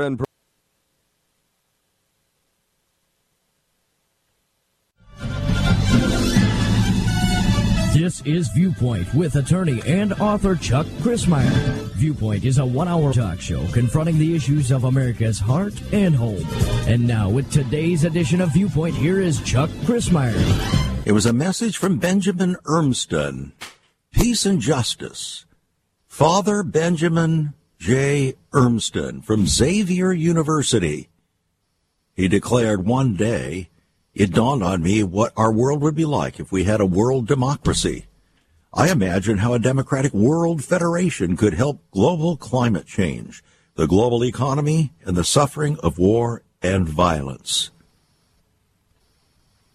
and This is Viewpoint with attorney and author Chuck Crismier. Viewpoint is a one hour talk show confronting the issues of America's heart and home. And now, with today's edition of Viewpoint, here is Chuck Crismier. It was a message from Benjamin Urmston Peace and Justice. Father Benjamin J. Urmston from Xavier University. He declared one day, it dawned on me what our world would be like if we had a world democracy. I imagine how a democratic world federation could help global climate change, the global economy, and the suffering of war and violence.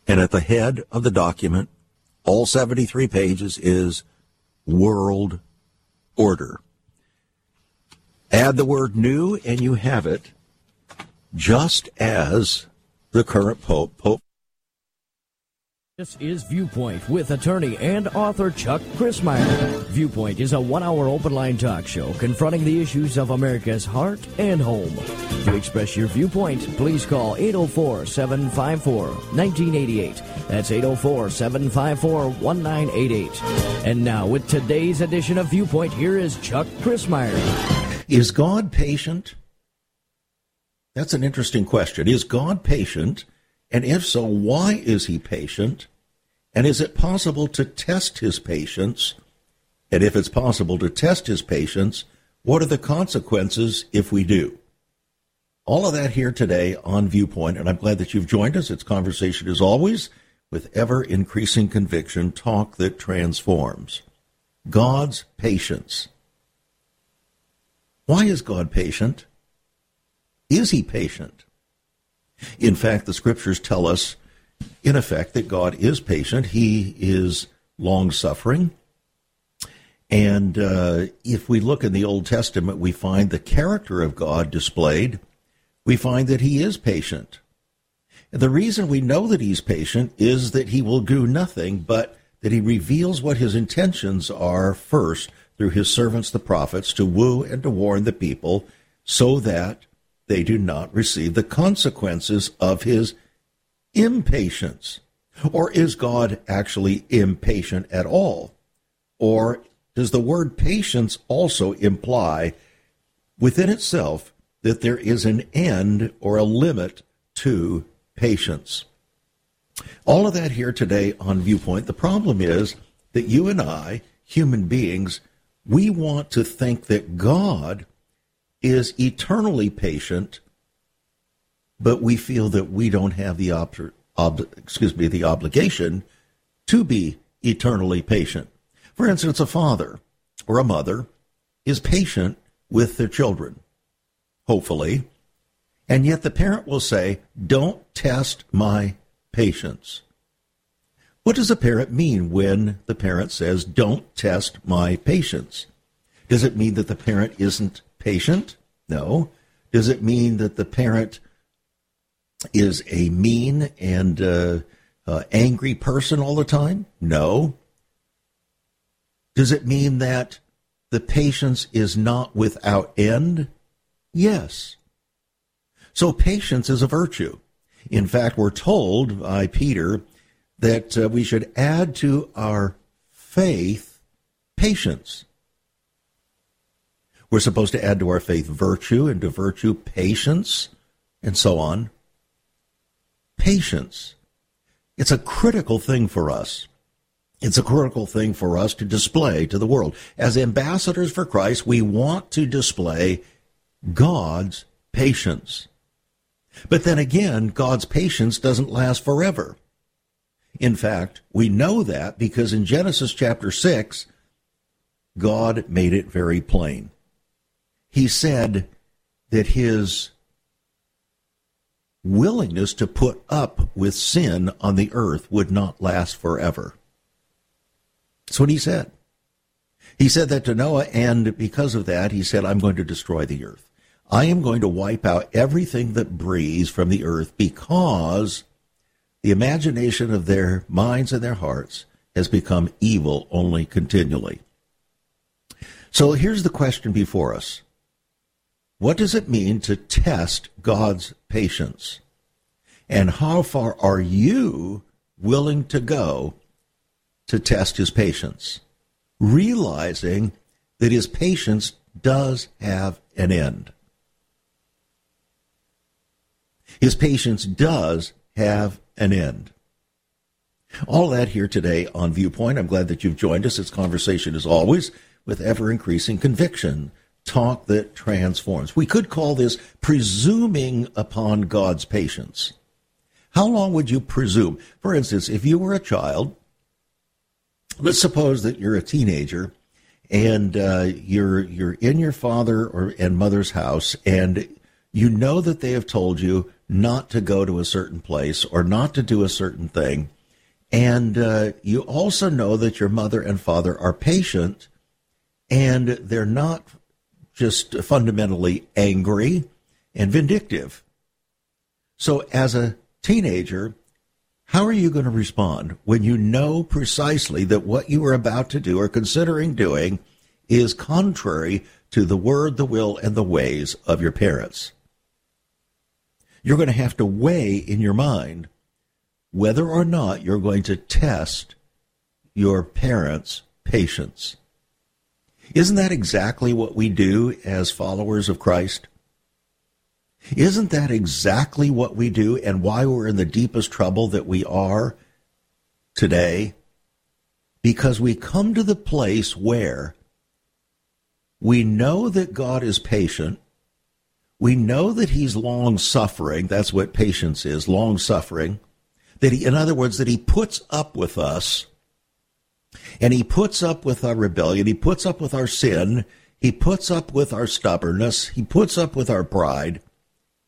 And at the head of the document, all 73 pages, is world order. Add the word new and you have it, just as the current Pope, Pope this is Viewpoint with attorney and author Chuck Crismier. Viewpoint is a one hour open line talk show confronting the issues of America's heart and home. To express your viewpoint, please call 804 754 1988. That's 804 754 1988. And now, with today's edition of Viewpoint, here is Chuck Crismier. Is God patient? That's an interesting question. Is God patient? And if so, why is he patient? And is it possible to test his patience? And if it's possible to test his patience, what are the consequences if we do? All of that here today on Viewpoint, and I'm glad that you've joined us. It's conversation as always with ever increasing conviction, talk that transforms. God's patience. Why is God patient? Is he patient? In fact, the scriptures tell us, in effect, that God is patient. He is long suffering. And uh, if we look in the Old Testament, we find the character of God displayed. We find that he is patient. The reason we know that he's patient is that he will do nothing but that he reveals what his intentions are first through his servants, the prophets, to woo and to warn the people so that they do not receive the consequences of his impatience. Or is God actually impatient at all? Or does the word patience also imply within itself that there is an end or a limit to patience? All of that here today on Viewpoint. The problem is that you and I, human beings, we want to think that God is eternally patient, but we feel that we don't have the ob- ob- excuse me the obligation to be eternally patient. For instance, a father or a mother is patient with their children, hopefully, and yet the parent will say, "Don't test my patience." What does a parent mean when the parent says, "Don't test my patience"? Does it mean that the parent isn't patient? No. Does it mean that the parent is a mean and uh, uh, angry person all the time? No. Does it mean that the patience is not without end? Yes. So patience is a virtue. In fact, we're told by Peter that uh, we should add to our faith patience. We're supposed to add to our faith virtue, and to virtue patience, and so on. Patience. It's a critical thing for us. It's a critical thing for us to display to the world. As ambassadors for Christ, we want to display God's patience. But then again, God's patience doesn't last forever. In fact, we know that because in Genesis chapter 6, God made it very plain he said that his willingness to put up with sin on the earth would not last forever. That's what he said. He said that to Noah, and because of that, he said, I'm going to destroy the earth. I am going to wipe out everything that breathes from the earth because the imagination of their minds and their hearts has become evil only continually. So here's the question before us What does it mean to test God's patience? And how far are you willing to go to test his patience? Realizing that his patience does have an end. His patience does have an end. All that here today on Viewpoint. I'm glad that you've joined us. It's conversation as always with ever increasing conviction talk that transforms. We could call this presuming upon God's patience. How long would you presume? For instance, if you were a child, let's suppose that you're a teenager and uh, you're you're in your father or and mother's house and you know that they have told you not to go to a certain place or not to do a certain thing and uh, you also know that your mother and father are patient and they're not just fundamentally angry and vindictive. So, as a teenager, how are you going to respond when you know precisely that what you are about to do or considering doing is contrary to the word, the will, and the ways of your parents? You're going to have to weigh in your mind whether or not you're going to test your parents' patience. Isn't that exactly what we do as followers of Christ? Isn't that exactly what we do and why we're in the deepest trouble that we are today? Because we come to the place where we know that God is patient. We know that He's long suffering. That's what patience is, long suffering. That He, in other words, that He puts up with us and he puts up with our rebellion. He puts up with our sin. He puts up with our stubbornness. He puts up with our pride.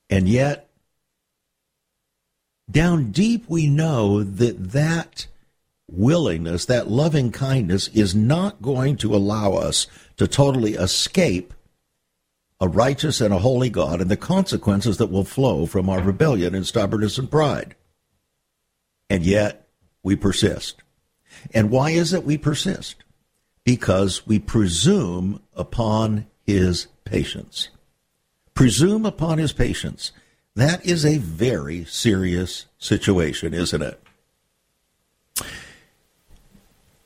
And yet, down deep, we know that that willingness, that loving kindness, is not going to allow us to totally escape a righteous and a holy God and the consequences that will flow from our rebellion and stubbornness and pride. And yet, we persist. And why is it we persist? Because we presume upon his patience. Presume upon his patience. That is a very serious situation, isn't it?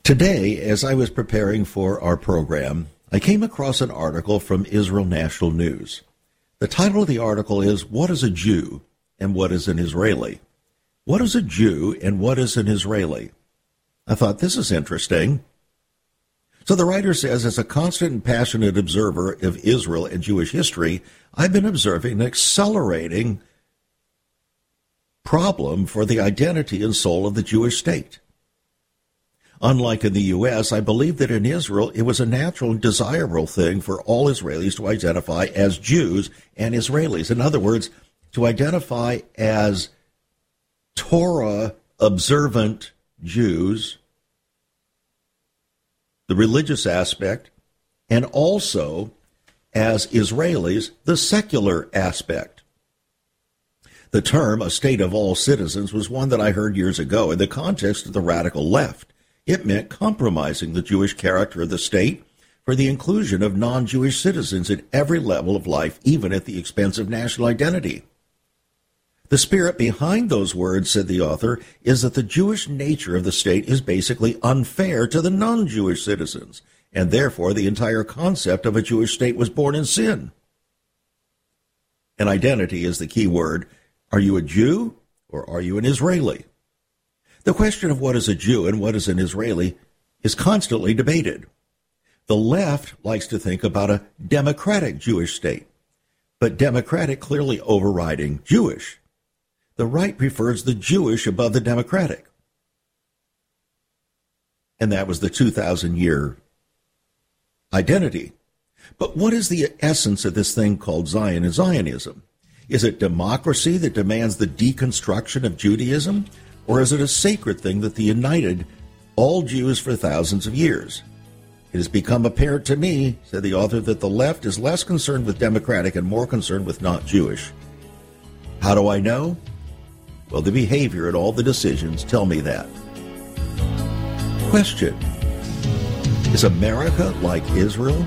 Today, as I was preparing for our program, I came across an article from Israel National News. The title of the article is What is a Jew and What is an Israeli? What is a Jew and what is an Israeli? I thought, this is interesting. So the writer says, as a constant and passionate observer of Israel and Jewish history, I've been observing an accelerating problem for the identity and soul of the Jewish state. Unlike in the U.S., I believe that in Israel it was a natural and desirable thing for all Israelis to identify as Jews and Israelis. In other words, to identify as Torah observant Jews the religious aspect, and also, as Israelis, the secular aspect. The term, a state of all citizens, was one that I heard years ago in the context of the radical left. It meant compromising the Jewish character of the state for the inclusion of non Jewish citizens at every level of life, even at the expense of national identity. The spirit behind those words, said the author, is that the Jewish nature of the state is basically unfair to the non Jewish citizens, and therefore the entire concept of a Jewish state was born in sin. And identity is the key word. Are you a Jew or are you an Israeli? The question of what is a Jew and what is an Israeli is constantly debated. The left likes to think about a democratic Jewish state, but democratic clearly overriding Jewish the right prefers the Jewish above the Democratic. And that was the 2,000 year identity. But what is the essence of this thing called Zionism? Is it democracy that demands the deconstruction of Judaism? Or is it a sacred thing that the united all Jews for thousands of years? It has become apparent to me, said the author, that the left is less concerned with democratic and more concerned with not Jewish. How do I know? Well, the behavior and all the decisions tell me that. Question Is America like Israel?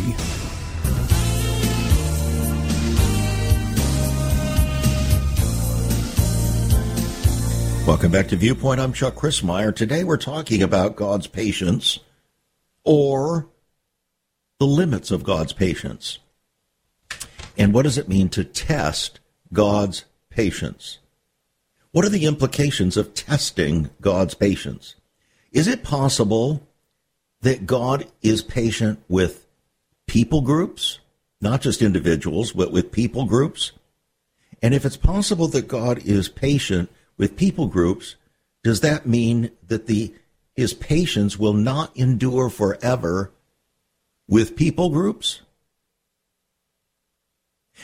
Welcome back to Viewpoint. I'm Chuck Crismier. Today we're talking about God's patience or the limits of God's patience. And what does it mean to test God's patience? What are the implications of testing God's patience? Is it possible that God is patient with people groups, not just individuals, but with people groups? And if it's possible that God is patient with people groups, does that mean that the his patience will not endure forever with people groups?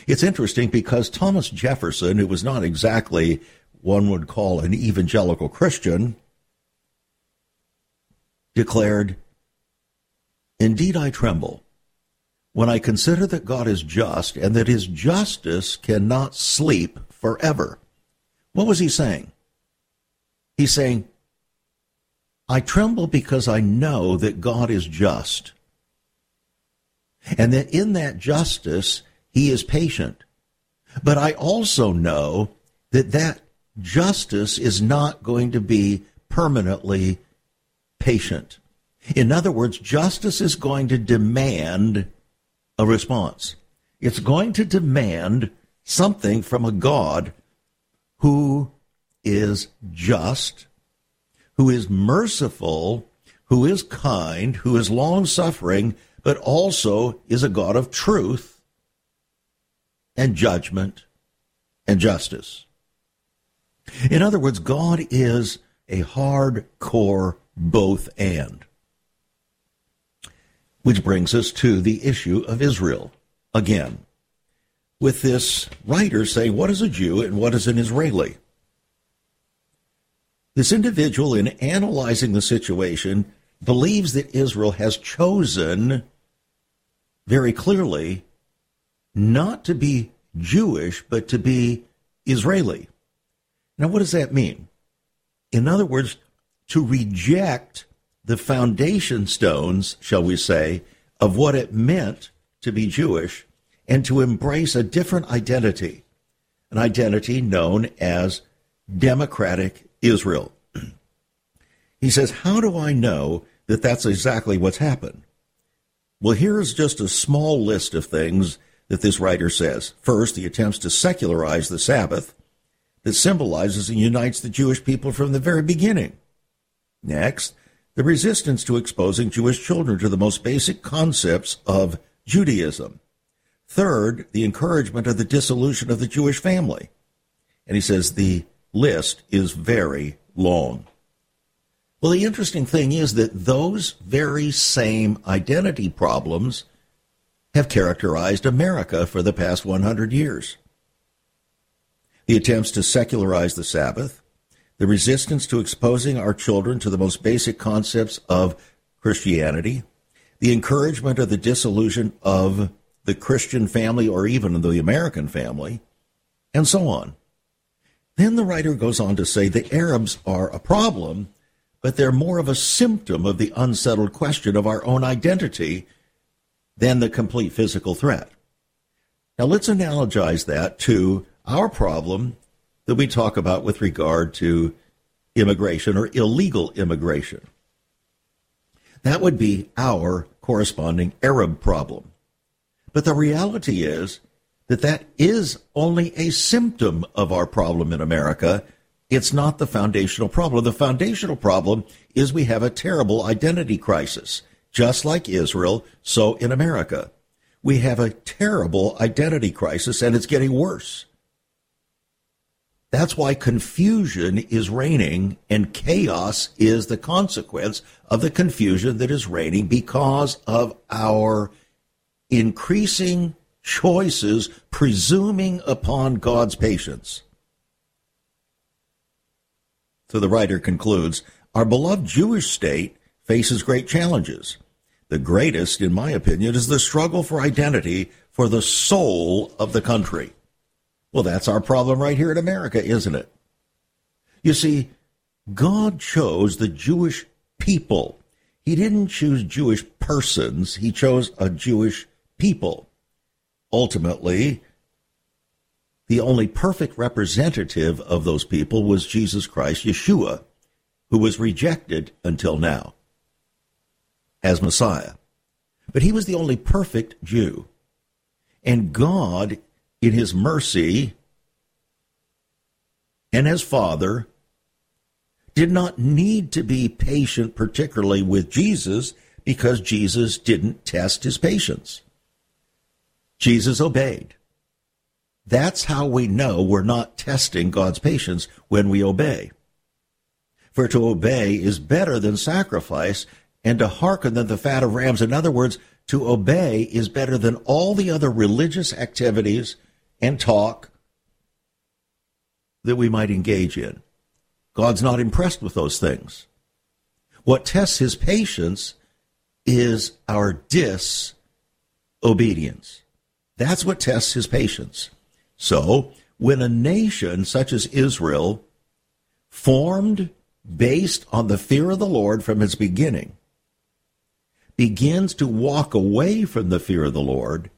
It's interesting because Thomas Jefferson, who was not exactly one would call an evangelical Christian, declared, Indeed, I tremble when I consider that God is just and that his justice cannot sleep forever. What was he saying? He's saying, I tremble because I know that God is just. And that in that justice, he is patient. But I also know that that justice is not going to be permanently patient. In other words, justice is going to demand a response. It's going to demand something from a God who is just, who is merciful, who is kind, who is long suffering, but also is a God of truth and judgment and justice. In other words, God is a hardcore both and. Which brings us to the issue of Israel again, with this writer saying, What is a Jew and what is an Israeli? This individual, in analyzing the situation, believes that Israel has chosen very clearly not to be Jewish, but to be Israeli. Now, what does that mean? In other words, to reject the foundation stones, shall we say, of what it meant to be Jewish and to embrace a different identity, an identity known as democratic Israel. he says, How do I know that that's exactly what's happened? Well, here's just a small list of things that this writer says. First, he attempts to secularize the Sabbath that symbolizes and unites the Jewish people from the very beginning. Next, the resistance to exposing Jewish children to the most basic concepts of Judaism. Third, the encouragement of the dissolution of the Jewish family. And he says the list is very long. Well, the interesting thing is that those very same identity problems have characterized America for the past 100 years. The attempts to secularize the Sabbath, the resistance to exposing our children to the most basic concepts of Christianity, the encouragement of the dissolution of the Christian family or even the American family, and so on. Then the writer goes on to say the Arabs are a problem, but they're more of a symptom of the unsettled question of our own identity than the complete physical threat. Now let's analogize that to our problem that we talk about with regard to immigration or illegal immigration. That would be our corresponding Arab problem. But the reality is that that is only a symptom of our problem in America. It's not the foundational problem. The foundational problem is we have a terrible identity crisis, just like Israel, so in America. We have a terrible identity crisis, and it's getting worse. That's why confusion is reigning and chaos is the consequence of the confusion that is reigning because of our increasing choices presuming upon God's patience. So the writer concludes Our beloved Jewish state faces great challenges. The greatest, in my opinion, is the struggle for identity for the soul of the country. Well, that's our problem right here in America, isn't it? You see, God chose the Jewish people. He didn't choose Jewish persons, He chose a Jewish people. Ultimately, the only perfect representative of those people was Jesus Christ, Yeshua, who was rejected until now as Messiah. But he was the only perfect Jew. And God, in his mercy and as Father, did not need to be patient, particularly with Jesus, because Jesus didn't test his patience. Jesus obeyed. That's how we know we're not testing God's patience when we obey. For to obey is better than sacrifice, and to hearken than the fat of rams. In other words, to obey is better than all the other religious activities and talk that we might engage in. God's not impressed with those things. What tests his patience is our disobedience. That's what tests his patience. So, when a nation such as Israel, formed based on the fear of the Lord from its beginning, begins to walk away from the fear of the Lord,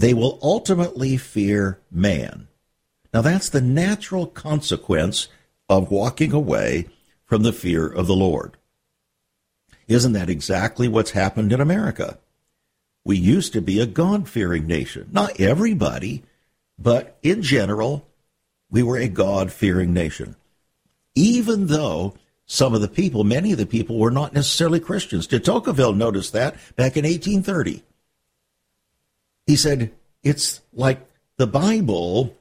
they will ultimately fear man. Now, that's the natural consequence of walking away from the fear of the Lord. Isn't that exactly what's happened in America? We used to be a God fearing nation. Not everybody, but in general, we were a God fearing nation. Even though some of the people, many of the people, were not necessarily Christians. De Tocqueville noticed that back in 1830. He said, It's like the Bible,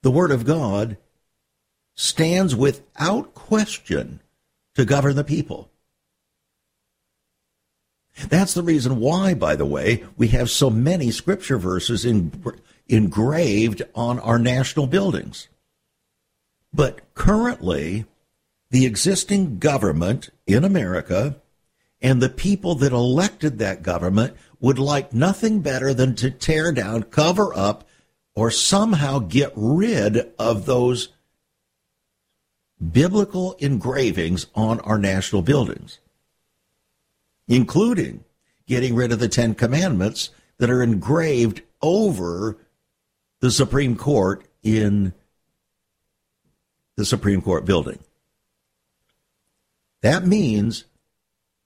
the Word of God, stands without question to govern the people. That's the reason why, by the way, we have so many scripture verses in, engraved on our national buildings. But currently, the existing government in America and the people that elected that government would like nothing better than to tear down, cover up, or somehow get rid of those biblical engravings on our national buildings, including getting rid of the Ten Commandments that are engraved over the Supreme Court in the Supreme Court building. That means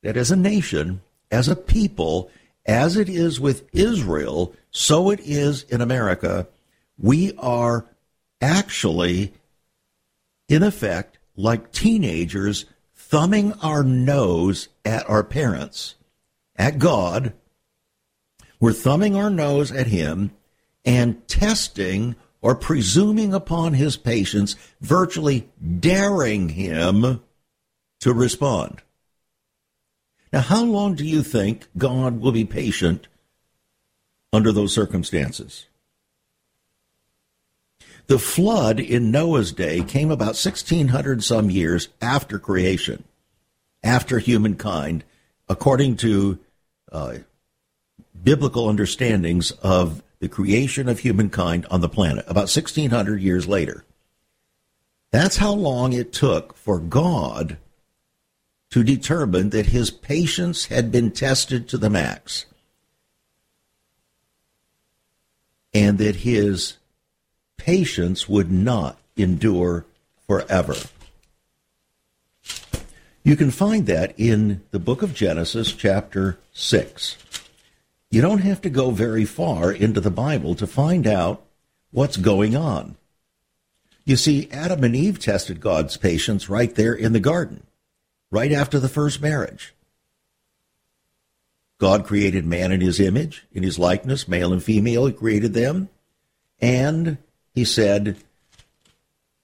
that as a nation, as a people, as it is with Israel, so it is in America, we are actually, in effect, like teenagers thumbing our nose at our parents, at God. We're thumbing our nose at Him and testing or presuming upon His patience, virtually daring Him to respond. Now, how long do you think God will be patient under those circumstances? The flood in Noah's day came about 1600 some years after creation, after humankind, according to uh, biblical understandings of the creation of humankind on the planet, about 1600 years later. That's how long it took for God to determine that his patience had been tested to the max and that his patience would not endure forever. You can find that in the book of Genesis, chapter 6. You don't have to go very far into the Bible to find out what's going on. You see, Adam and Eve tested God's patience right there in the garden right after the first marriage. God created man in his image, in his likeness, male and female, he created them. And he said,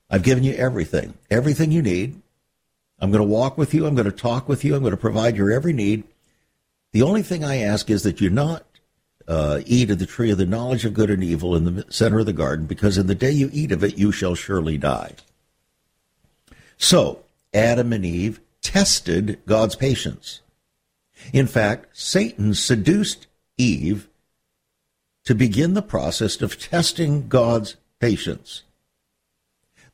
I've given you everything, everything you need. I'm going to walk with you. I'm going to talk with you. I'm going to provide your every need. The only thing I ask is that you not uh, eat of the tree of the knowledge of good and evil in the center of the garden, because in the day you eat of it, you shall surely die. So, Adam and Eve tested God's patience. In fact, Satan seduced Eve to begin the process of testing God's patience.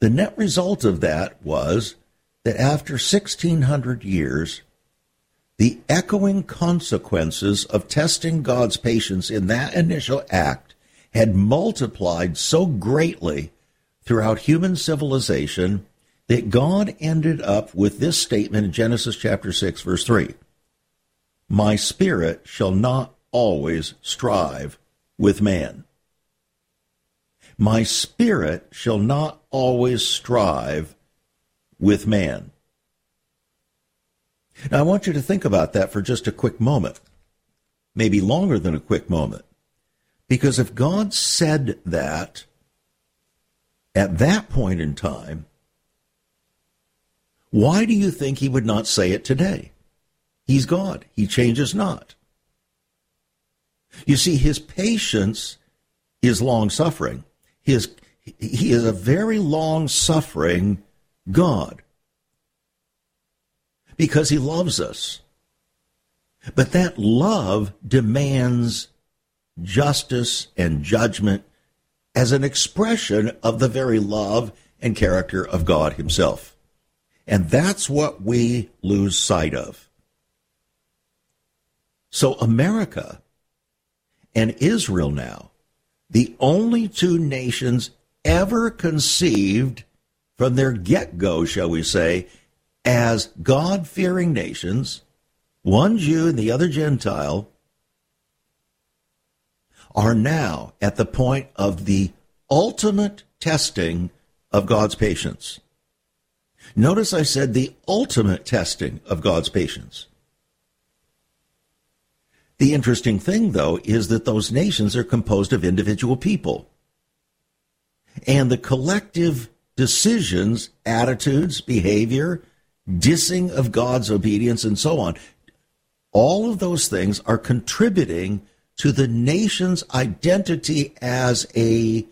The net result of that was that after 1600 years, the echoing consequences of testing God's patience in that initial act had multiplied so greatly throughout human civilization that God ended up with this statement in Genesis chapter 6 verse 3. My spirit shall not always strive with man. My spirit shall not always strive with man. Now, I want you to think about that for just a quick moment, maybe longer than a quick moment. Because if God said that at that point in time, why do you think he would not say it today? He's God. He changes not. You see, his patience is long suffering. He is a very long suffering God because he loves us. But that love demands justice and judgment as an expression of the very love and character of God himself. And that's what we lose sight of. So America and Israel now, the only two nations ever conceived from their get go, shall we say, as God fearing nations, one Jew and the other Gentile, are now at the point of the ultimate testing of God's patience. Notice I said the ultimate testing of God's patience. The interesting thing, though, is that those nations are composed of individual people. And the collective decisions, attitudes, behavior, dissing of God's obedience, and so on, all of those things are contributing to the nation's identity as a,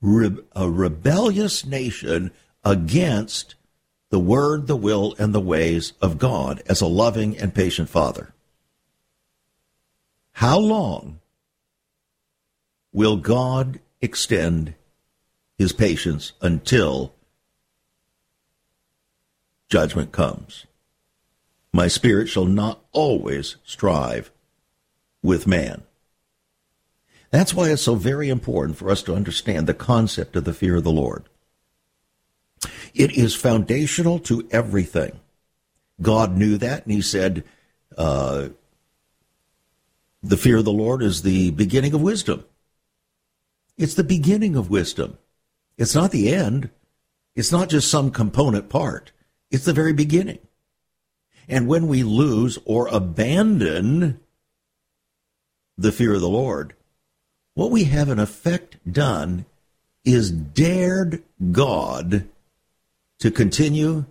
a rebellious nation against the word, the will, and the ways of God as a loving and patient Father. How long will God extend his patience until judgment comes? My spirit shall not always strive with man. That's why it's so very important for us to understand the concept of the fear of the Lord. It is foundational to everything. God knew that, and He said, uh, The fear of the Lord is the beginning of wisdom. It's the beginning of wisdom. It's not the end. It's not just some component part. It's the very beginning. And when we lose or abandon the fear of the Lord, what we have in effect done is dared God to continue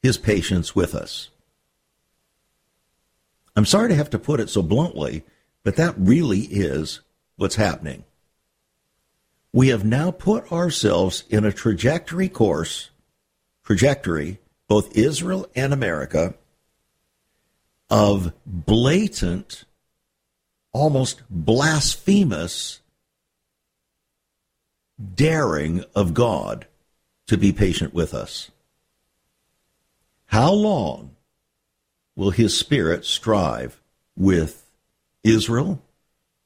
his patience with us. I'm sorry to have to put it so bluntly, but that really is what's happening. We have now put ourselves in a trajectory course, trajectory, both Israel and America, of blatant, almost blasphemous daring of God to be patient with us. How long will his spirit strive with Israel?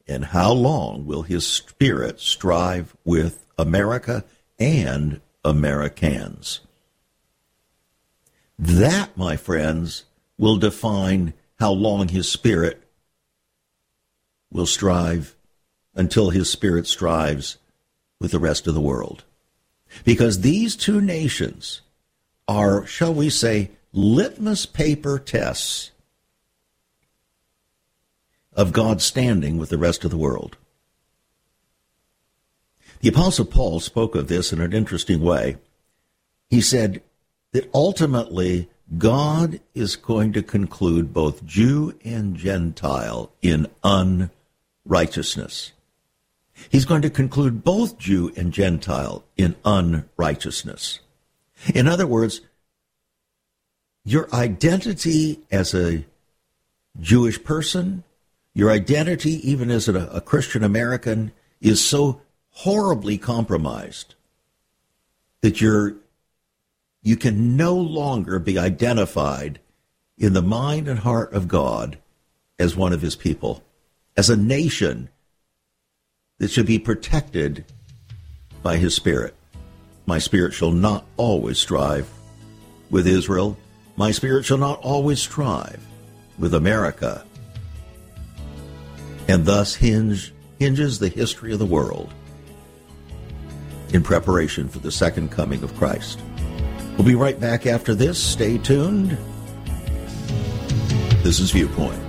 And how long will his spirit strive with America and Americans? That, my friends, will define how long his spirit will strive until his spirit strives with the rest of the world. Because these two nations are, shall we say, litmus paper tests of God's standing with the rest of the world. The Apostle Paul spoke of this in an interesting way. He said that ultimately God is going to conclude both Jew and Gentile in unrighteousness. He's going to conclude both Jew and Gentile in unrighteousness. In other words, your identity as a Jewish person, your identity even as a, a Christian American, is so horribly compromised that you're you can no longer be identified in the mind and heart of God as one of his people, as a nation that should be protected by his spirit. My spirit shall not always strive with Israel. My spirit shall not always strive with America. And thus hinge, hinges the history of the world in preparation for the second coming of Christ. We'll be right back after this. Stay tuned. This is Viewpoint.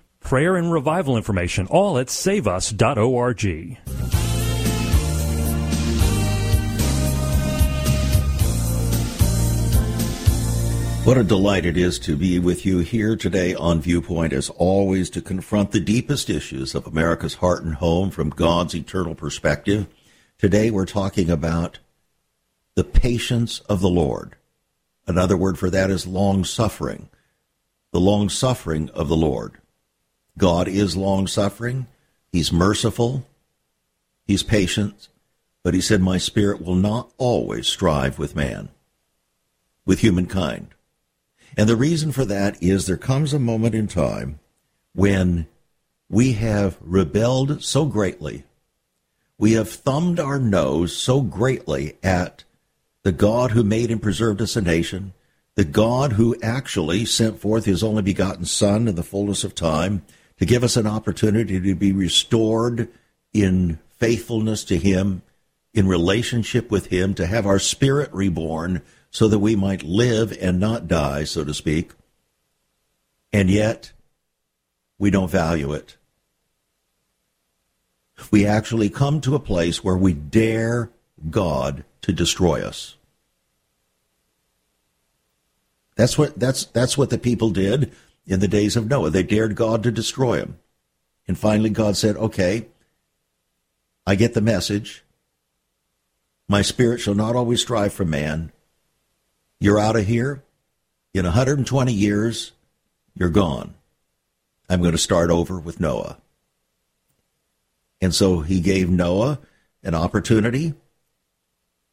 prayer and revival information, all at saveus.org. What a delight it is to be with you here today on Viewpoint, as always, to confront the deepest issues of America's heart and home from God's eternal perspective. Today we're talking about the patience of the Lord. Another word for that is long suffering. The long suffering of the Lord. God is long suffering. He's merciful. He's patient. But he said, My spirit will not always strive with man, with humankind. And the reason for that is there comes a moment in time when we have rebelled so greatly, we have thumbed our nose so greatly at the God who made and preserved us a nation, the God who actually sent forth his only begotten Son in the fullness of time to give us an opportunity to be restored in faithfulness to him, in relationship with him, to have our spirit reborn so that we might live and not die, so to speak. And yet, we don't value it. We actually come to a place where we dare God to destroy us. That's what that's that's what the people did in the days of Noah. They dared God to destroy them. And finally God said, "Okay, I get the message. My spirit shall not always strive for man, you're out of here. In 120 years, you're gone. I'm going to start over with Noah. And so he gave Noah an opportunity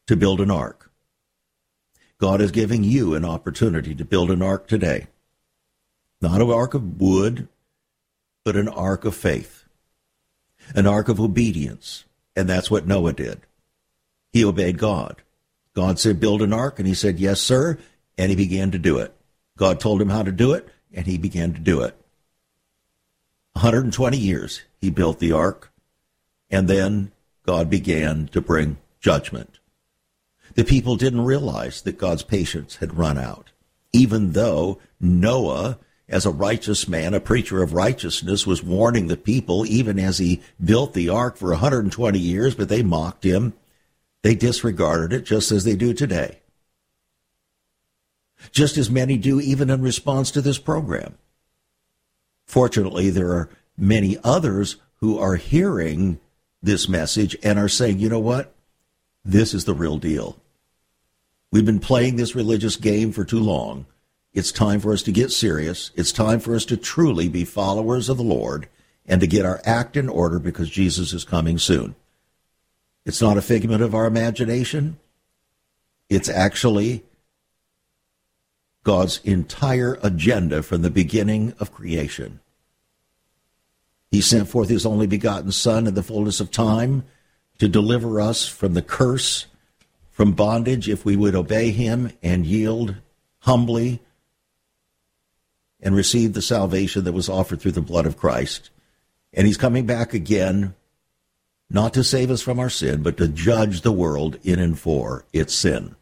to build an ark. God is giving you an opportunity to build an ark today. Not an ark of wood, but an ark of faith, an ark of obedience. And that's what Noah did. He obeyed God. God said, build an ark. And he said, yes, sir. And he began to do it. God told him how to do it, and he began to do it. 120 years he built the ark, and then God began to bring judgment. The people didn't realize that God's patience had run out, even though Noah, as a righteous man, a preacher of righteousness, was warning the people even as he built the ark for 120 years, but they mocked him they disregarded it just as they do today. Just as many do even in response to this program. Fortunately, there are many others who are hearing this message and are saying, you know what? This is the real deal. We've been playing this religious game for too long. It's time for us to get serious. It's time for us to truly be followers of the Lord and to get our act in order because Jesus is coming soon. It's not a figment of our imagination. It's actually God's entire agenda from the beginning of creation. He sent forth his only begotten Son in the fullness of time to deliver us from the curse, from bondage, if we would obey him and yield humbly and received the salvation that was offered through the blood of Christ. And he's coming back again, not to save us from our sin, but to judge the world in and for its sin.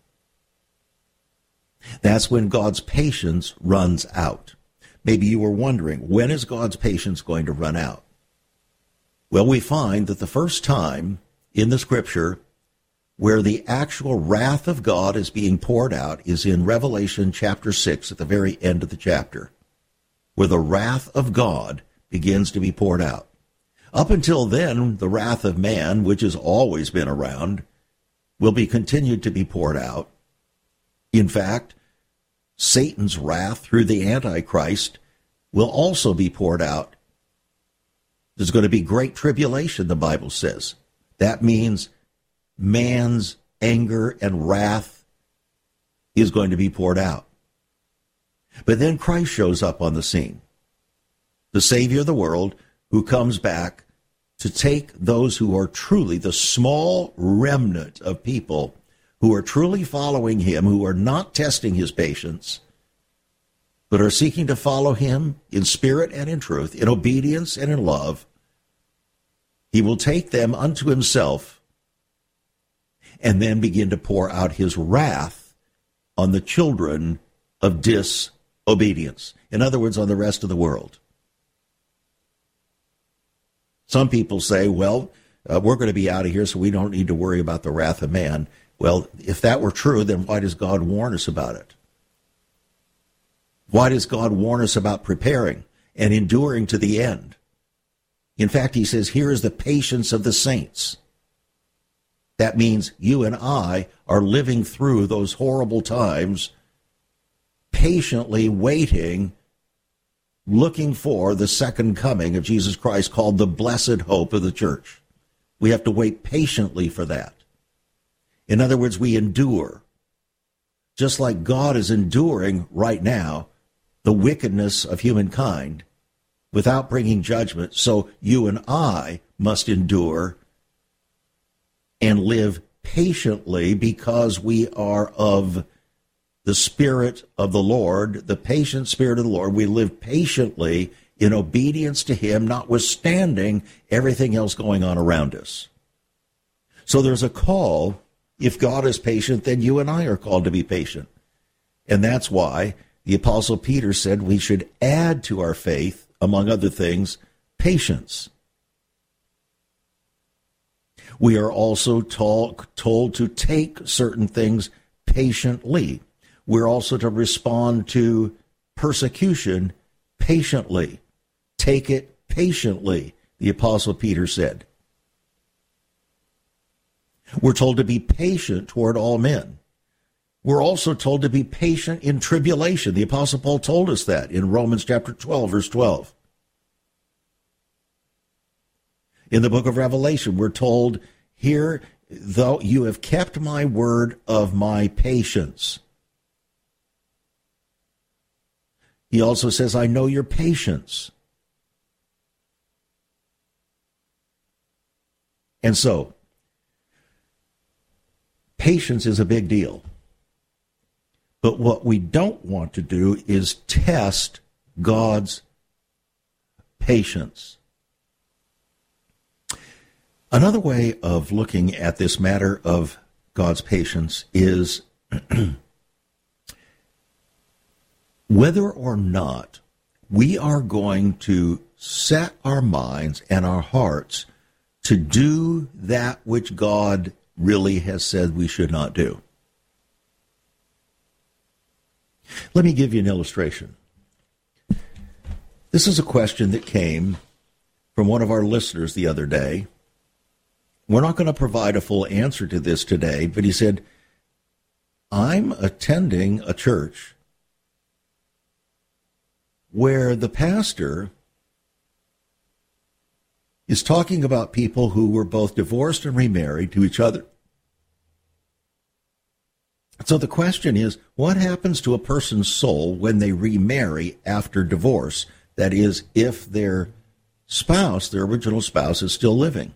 That's when God's patience runs out. Maybe you were wondering, when is God's patience going to run out? Well, we find that the first time in the scripture where the actual wrath of God is being poured out is in Revelation chapter 6 at the very end of the chapter, where the wrath of God begins to be poured out. Up until then, the wrath of man, which has always been around, will be continued to be poured out. In fact, Satan's wrath through the Antichrist will also be poured out. There's going to be great tribulation, the Bible says. That means man's anger and wrath is going to be poured out. But then Christ shows up on the scene, the Savior of the world, who comes back to take those who are truly the small remnant of people who are truly following him, who are not testing his patience, but are seeking to follow him in spirit and in truth, in obedience and in love, he will take them unto himself and then begin to pour out his wrath on the children of disobedience. In other words, on the rest of the world. Some people say, well, uh, we're going to be out of here, so we don't need to worry about the wrath of man. Well, if that were true, then why does God warn us about it? Why does God warn us about preparing and enduring to the end? In fact, he says, here is the patience of the saints. That means you and I are living through those horrible times, patiently waiting, looking for the second coming of Jesus Christ, called the blessed hope of the church. We have to wait patiently for that. In other words, we endure. Just like God is enduring right now the wickedness of humankind without bringing judgment, so you and I must endure and live patiently because we are of the Spirit of the Lord, the patient Spirit of the Lord. We live patiently in obedience to Him, notwithstanding everything else going on around us. So there's a call if God is patient, then you and I are called to be patient. And that's why the Apostle Peter said we should add to our faith, among other things, patience. We are also told, to take certain things patiently. We're also to respond to persecution patiently. Take it patiently, the Apostle Peter said. We're told to be patient toward all men. We're also told to be patient in tribulation. The Apostle Paul told us that in Romans chapter 12, verse 12. In the book of Revelation, we're told here, though you have kept my word of my patience. He also says, I know your patience. And so, Patience is a big deal. But what we don't want to do is test God's patience. Another way of looking at this matter of God's patience is whether or not we are going to set our minds and our hearts to do that which God really has said we should not do. Let me give you an illustration. This is a question that came from one of our listeners the other day. We're not going to provide a full answer to this today, but he said, I'm attending a church where the pastor is talking about people who were both divorced and remarried to each other. So the question is what happens to a person's soul when they remarry after divorce? That is, if their spouse, their original spouse, is still living.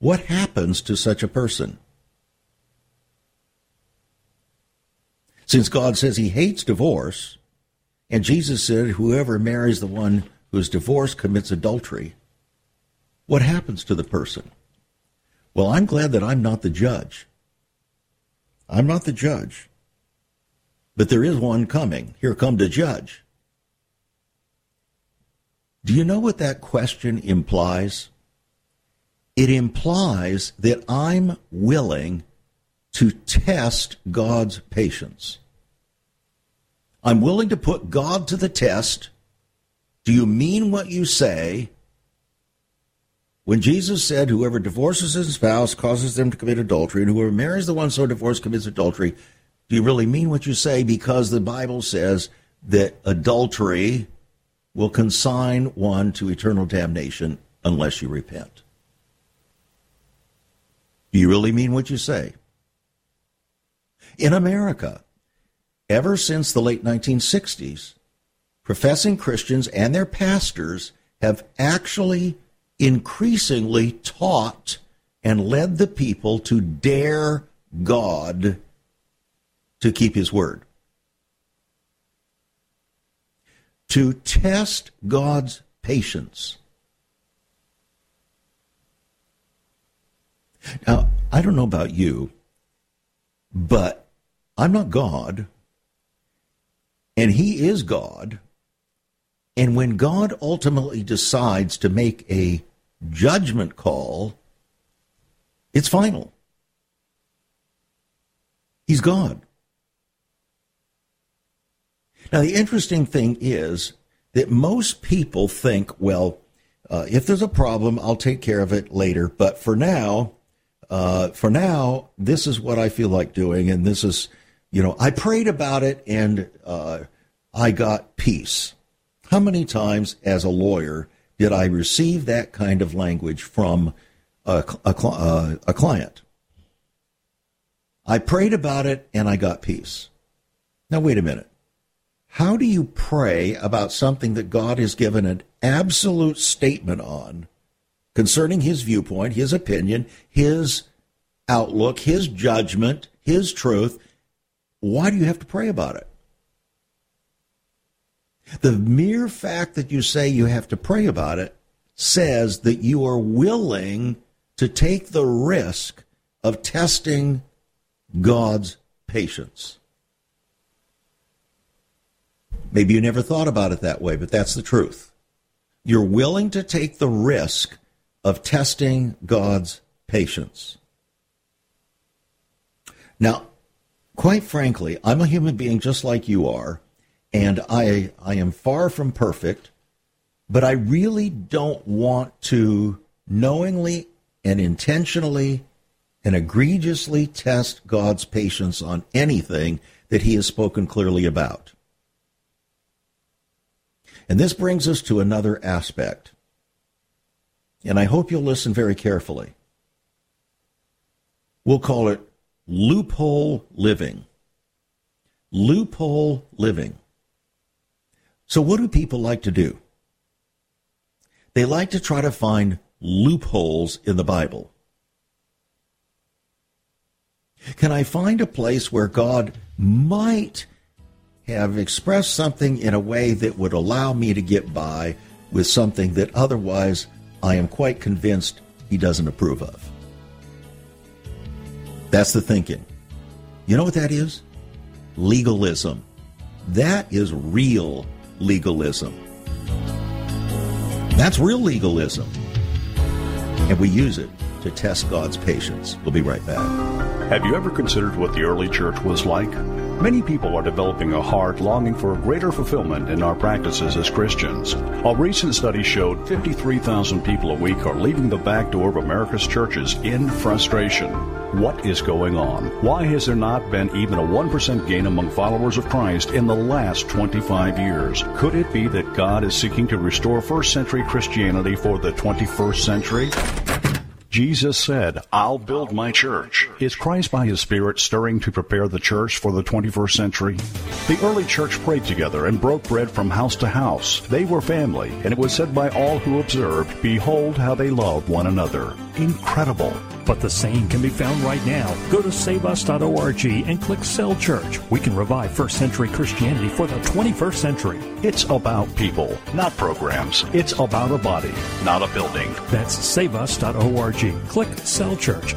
What happens to such a person? Since God says he hates divorce, and Jesus said whoever marries the one who is divorced commits adultery, what happens to the person? Well, I'm glad that I'm not the judge. I'm not the judge. But there is one coming. Here come the judge. Do you know what that question implies? It implies that I'm willing to test God's patience. I'm willing to put God to the test. Do you mean what you say? When Jesus said, Whoever divorces his spouse causes them to commit adultery, and whoever marries the one so divorced commits adultery, do you really mean what you say? Because the Bible says that adultery will consign one to eternal damnation unless you repent. Do you really mean what you say? In America, ever since the late 1960s, professing Christians and their pastors have actually increasingly taught and led the people to dare God to keep his word. To test God's patience. Now, I don't know about you, but I'm not God, and He is God. And when God ultimately decides to make a judgment call, it's final. He's God. Now, the interesting thing is that most people think, well, uh, if there's a problem, I'll take care of it later. But for now, uh, for now, this is what I feel like doing, and this is, you know, I prayed about it and uh, I got peace. How many times, as a lawyer, did I receive that kind of language from a, a, uh, a client? I prayed about it and I got peace. Now, wait a minute. How do you pray about something that God has given an absolute statement on concerning his viewpoint, his opinion, his outlook, his judgment, his truth? Why do you have to pray about it? The mere fact that you say you have to pray about it says that you are willing to take the risk of testing God's patience. Maybe you never thought about it that way, but that's the truth. You're willing to take the risk of testing God's patience. Now, quite frankly, I'm a human being just like you are, and I I am far from perfect, but I really don't want to knowingly and intentionally and egregiously test God's patience on anything that he has spoken clearly about. And this brings us to another aspect. And I hope you'll listen very carefully. We'll call it loophole living. Loophole living. So, what do people like to do? They like to try to find loopholes in the Bible. Can I find a place where God might have expressed something in a way that would allow me to get by with something that otherwise I am quite convinced he doesn't approve of? That's the thinking. You know what that is? Legalism. That is real legalism. That's real legalism. And we use it to test God's patience. We'll be right back. Have you ever considered what the early church was like? Many people are developing a heart longing for greater fulfillment in our practices as Christians. A recent study showed 53,000 people a week are leaving the back door of America's churches in frustration. What is going on? Why has there not been even a 1% gain among followers of Christ in the last 25 years? Could it be that God is seeking to restore first century Christianity for the 21st century? Jesus said, I'll build my church. Is Christ by his Spirit stirring to prepare the church for the 21st century? The early church prayed together and broke bread from house to house. They were family, and it was said by all who observed, Behold how they love one another. Incredible. But the same can be found right now. Go to saveus.org and click Cell Church. We can revive first century Christianity for the 21st century. It's about people, not programs. It's about a body, not a building. That's saveus.org. Click Cell Church.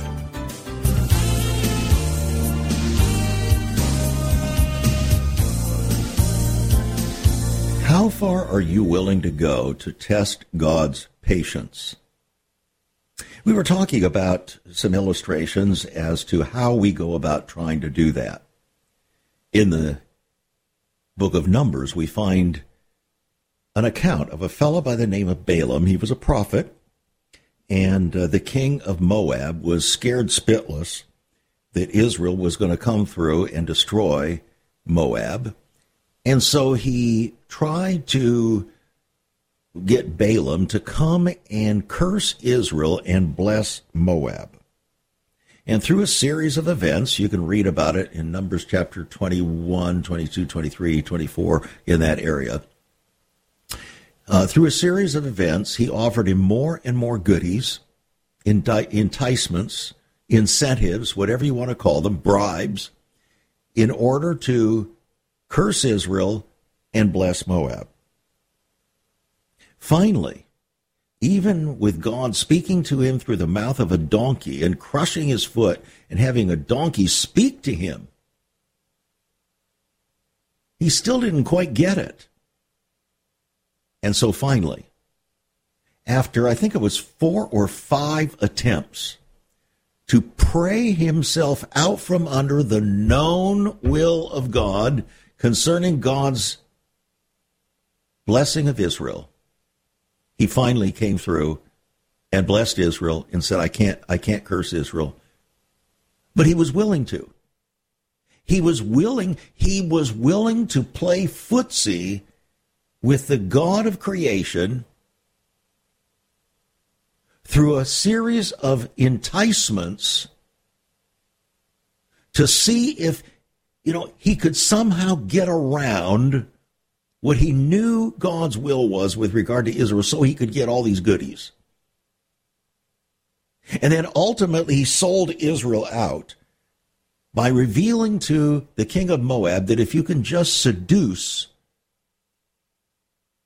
How far are you willing to go to test God's patience? We were talking about some illustrations as to how we go about trying to do that. In the book of Numbers, we find an account of a fellow by the name of Balaam. He was a prophet, and uh, the king of Moab was scared spitless that Israel was going to come through and destroy Moab. And so he tried to get Balaam to come and curse Israel and bless Moab. And through a series of events, you can read about it in Numbers chapter 21, 22, 23, 24, in that area. Uh, through a series of events, he offered him more and more goodies, enticements, incentives, whatever you want to call them, bribes, in order to curse Israel and bless Moab. Finally, even with God speaking to him through the mouth of a donkey and crushing his foot and having a donkey speak to him, he still didn't quite get it. And so finally, after I think it was four or five attempts to pray himself out from under the known will of God concerning God's blessing of Israel, he finally came through and blessed Israel and said, I can't, I can't curse Israel. But he was willing to. He was willing, he was willing to play footsie with the God of creation through a series of enticements to see if, you know, he could somehow get around what he knew God's will was with regard to Israel so he could get all these goodies. And then ultimately he sold Israel out by revealing to the king of Moab that if you can just seduce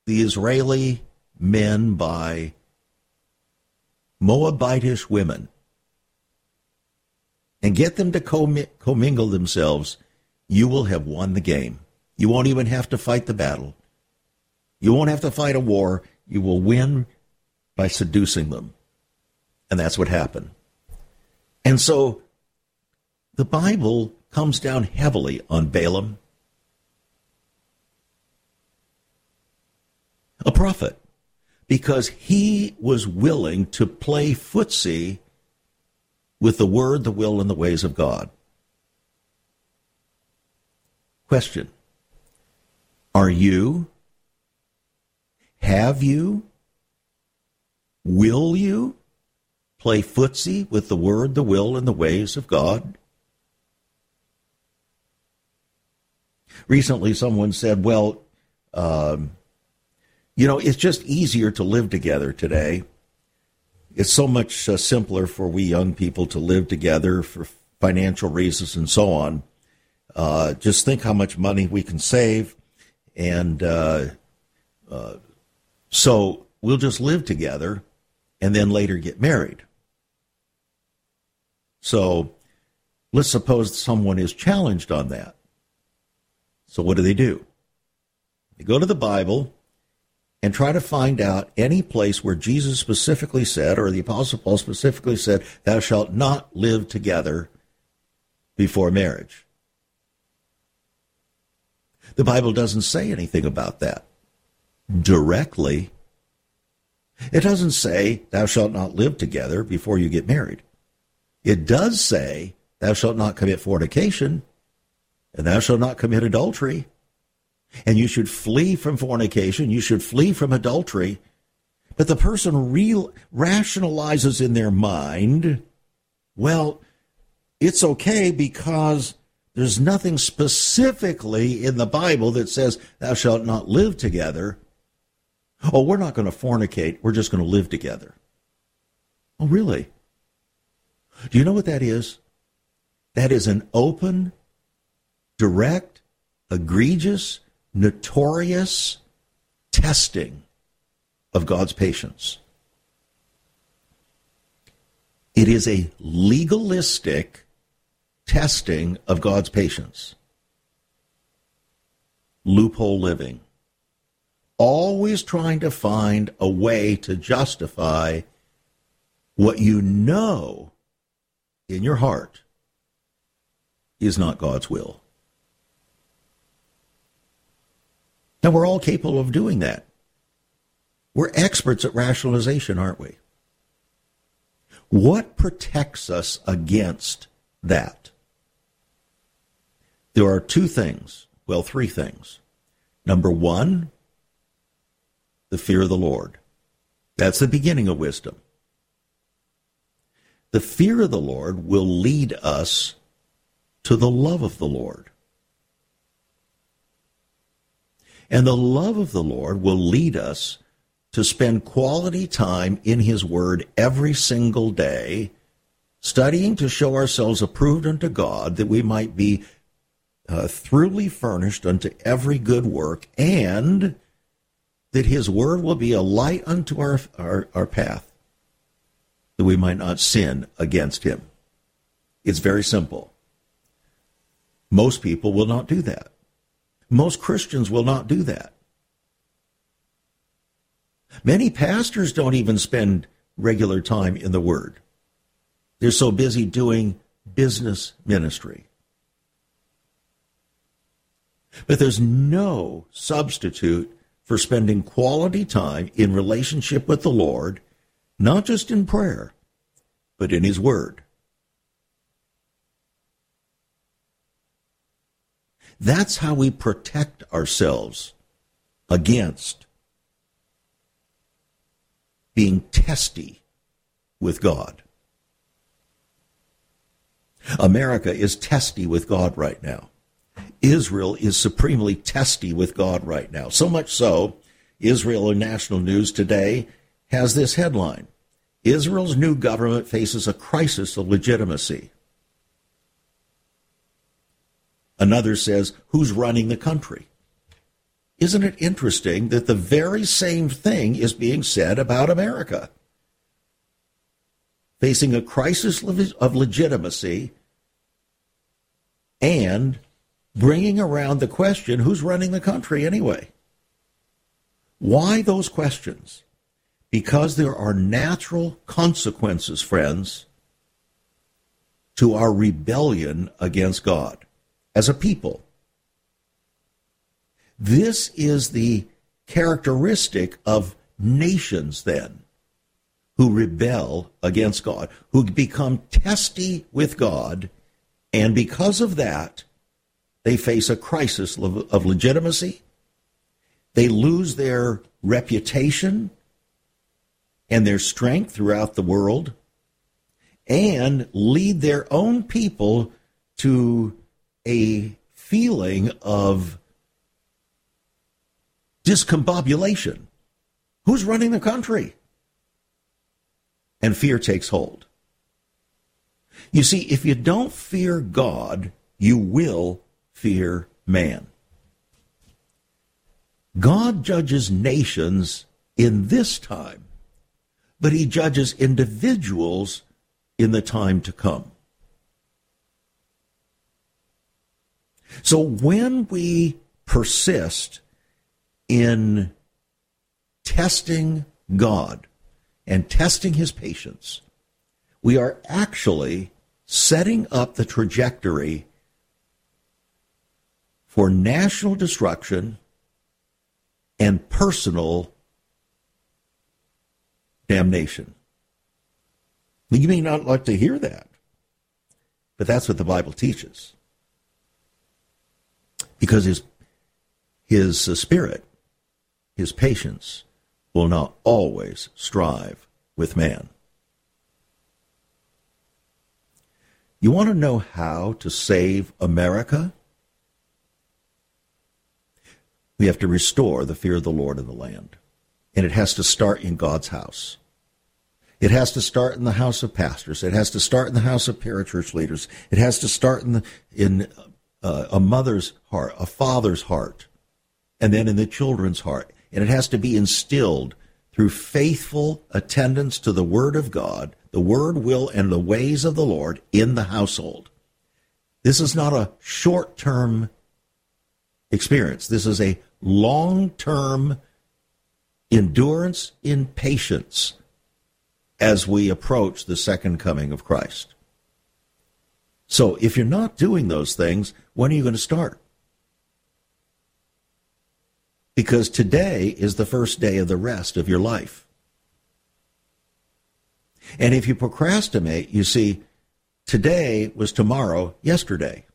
the Israeli men by Moabitish women and get them to commingle themselves, you will have won the game. You won't even have to fight the battle. You won't have to fight a war. You will win by seducing them. And that's what happened. And so the Bible comes down heavily on Balaam, a prophet, because he was willing to play footsie with the word, the will, and the ways of God. Question are you? Have you? Will you play footsie with the word, the will, and the ways of God? Recently, someone said, well, um, you know, it's just easier to live together today. It's so much uh, simpler for we young people to live together for financial reasons and so on. Uh, just think how much money we can save and uh, uh, so we'll just live together and then later get married. So let's suppose someone is challenged on that. So what do they do? They go to the Bible and try to find out any place where Jesus specifically said, or the Apostle Paul specifically said, Thou shalt not live together before marriage. The Bible doesn't say anything about that directly. It doesn't say, Thou shalt not live together before you get married. It does say, Thou shalt not commit fornication, and thou shalt not commit adultery. And you should flee from fornication, you should flee from adultery. But the person real rationalizes in their mind, well, it's okay because there's nothing specifically in the Bible that says thou shalt not live together. Oh, we're not going to fornicate. We're just going to live together. Oh, really? Do you know what that is? That is an open, direct, egregious, notorious testing of God's patience. It is a legalistic testing of God's patience. Loophole living. Always trying to find a way to justify what you know in your heart is not God's will. Now, we're all capable of doing that. We're experts at rationalization, aren't we? What protects us against that? There are two things, well, three things. Number one, the fear of the Lord. That's the beginning of wisdom. The fear of the Lord will lead us to the love of the Lord. And the love of the Lord will lead us to spend quality time in His Word every single day, studying to show ourselves approved unto God, that we might be uh, thoroughly furnished unto every good work, and that His Word will be a light unto our, our, our path, that we might not sin against Him. It's very simple. Most people will not do that. Most Christians will not do that. Many pastors don't even spend regular time in the Word. They're so busy doing business ministry. But there's no substitute for spending quality time in relationship with the Lord, not just in prayer, but in His Word. That's how we protect ourselves against being testy with God. America is testy with God right now. Israel is supremely testy with God right now. So much so, Israel in national news today has this headline Israel's new government faces a crisis of legitimacy. Another says, Who's running the country? Isn't it interesting that the very same thing is being said about America? Facing a crisis of legitimacy and bringing around the question who's running the country anyway? Why those questions? Because there are natural consequences, friends, to our rebellion against God as a people. This is the characteristic of nations, then, who rebel against God, who become testy with God, and because of that, they face a crisis of legitimacy. They lose their reputation and their strength throughout the world, and lead their own people to a feeling of discombobulation. Who's running the country? And fear takes hold. You see, if you don't fear God, you will fear man. God judges nations in this time, but he judges individuals in the time to come. So when we persist in testing God and testing his patience, we are actually setting up the trajectory for national destruction and personal damnation. You may not like to hear that. But that's what the Bible teaches. Because his, his spirit, his patience, will not always strive with man. You want to know how to save America? We have to restore the fear of the Lord in the land. And it has to start in God's house. It has to start in the house of pastors. It has to start in the house of parachurch leaders. It has to start in the, in uh, a mother's heart, a father's heart, and then in the children's heart. And it has to be instilled through faithful attendance to the Word of God, the Word, will, and the ways of the Lord in the household. This is not a short term experience. This is a long term endurance in patience as we approach the second coming of Christ. So if you're not doing those things, when are you going to start? Because today is the first day of the rest of your life. And if you procrastinate, you see, today was tomorrow, yesterday.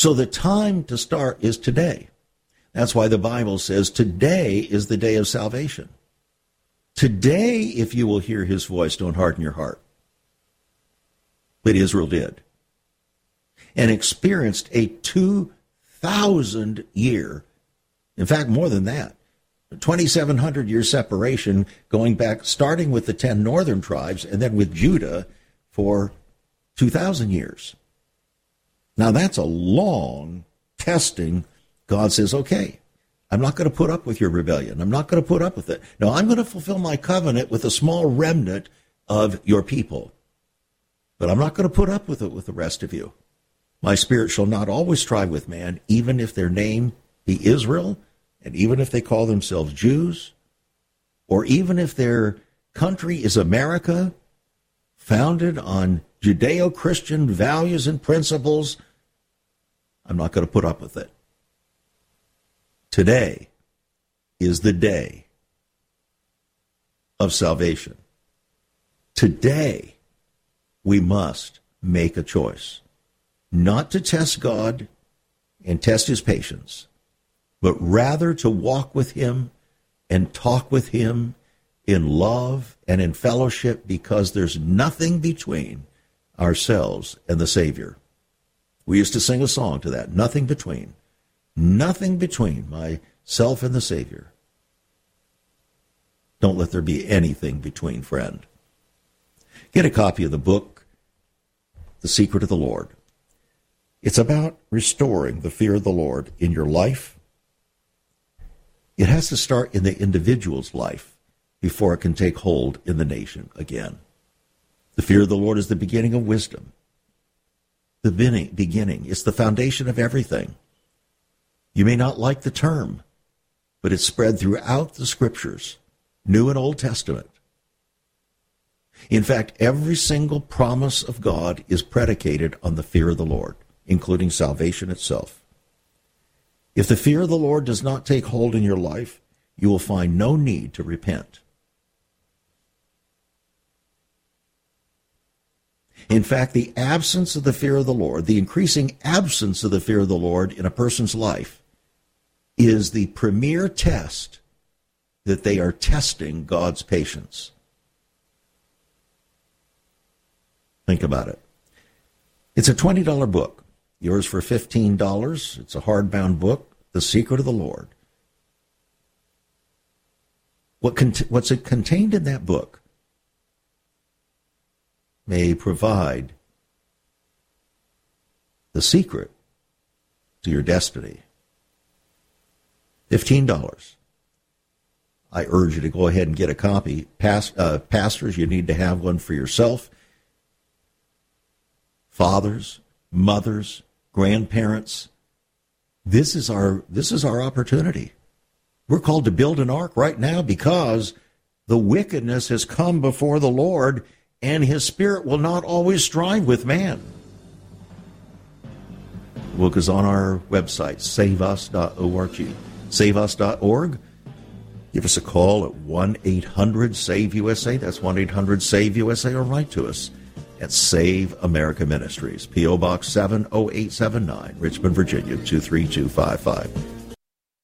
So the time to start is today. That's why the Bible says today is the day of salvation. Today, if you will hear his voice, don't harden your heart. But Israel did. And experienced a 2,000 year, in fact, more than that, 2,700 year separation going back, starting with the 10 northern tribes and then with Judah for 2,000 years. Now, that's a long testing. God says, okay, I'm not going to put up with your rebellion. I'm not going to put up with it. No, I'm going to fulfill my covenant with a small remnant of your people. But I'm not going to put up with it with the rest of you. My spirit shall not always strive with man, even if their name be Israel, and even if they call themselves Jews, or even if their country is America, founded on Judeo Christian values and principles. I'm not going to put up with it. Today is the day of salvation. Today, we must make a choice. Not to test God and test his patience, but rather to walk with him and talk with him in love and in fellowship because there's nothing between ourselves and the Savior. We used to sing a song to that, nothing between. Nothing between myself and the Savior. Don't let there be anything between, friend. Get a copy of the book, The Secret of the Lord. It's about restoring the fear of the Lord in your life. It has to start in the individual's life before it can take hold in the nation again. The fear of the Lord is the beginning of wisdom. The beginning. It's the foundation of everything. You may not like the term, but it's spread throughout the scriptures, New and Old Testament. In fact, every single promise of God is predicated on the fear of the Lord, including salvation itself. If the fear of the Lord does not take hold in your life, you will find no need to repent. In fact, the absence of the fear of the Lord, the increasing absence of the fear of the Lord in a person's life, is the premier test that they are testing God's patience. Think about it. It's a $20 book. Yours for $15. It's a hardbound book, The Secret of the Lord. What cont- what's contained in that book may provide the secret to your destiny. $15. I urge you to go ahead and get a copy. Past, uh, pastors, you need to have one for yourself. Fathers, mothers, grandparents. This is our this is our opportunity. We're called to build an ark right now because the wickedness has come before the Lord and his spirit will not always strive with man. book is on our website, saveus.org saveus.org. Give us a call at 1 800 SAVE USA. That's 1 800 SAVE USA or write to us. at Save America Ministries, P.O. Box 70879, Richmond, Virginia 23255.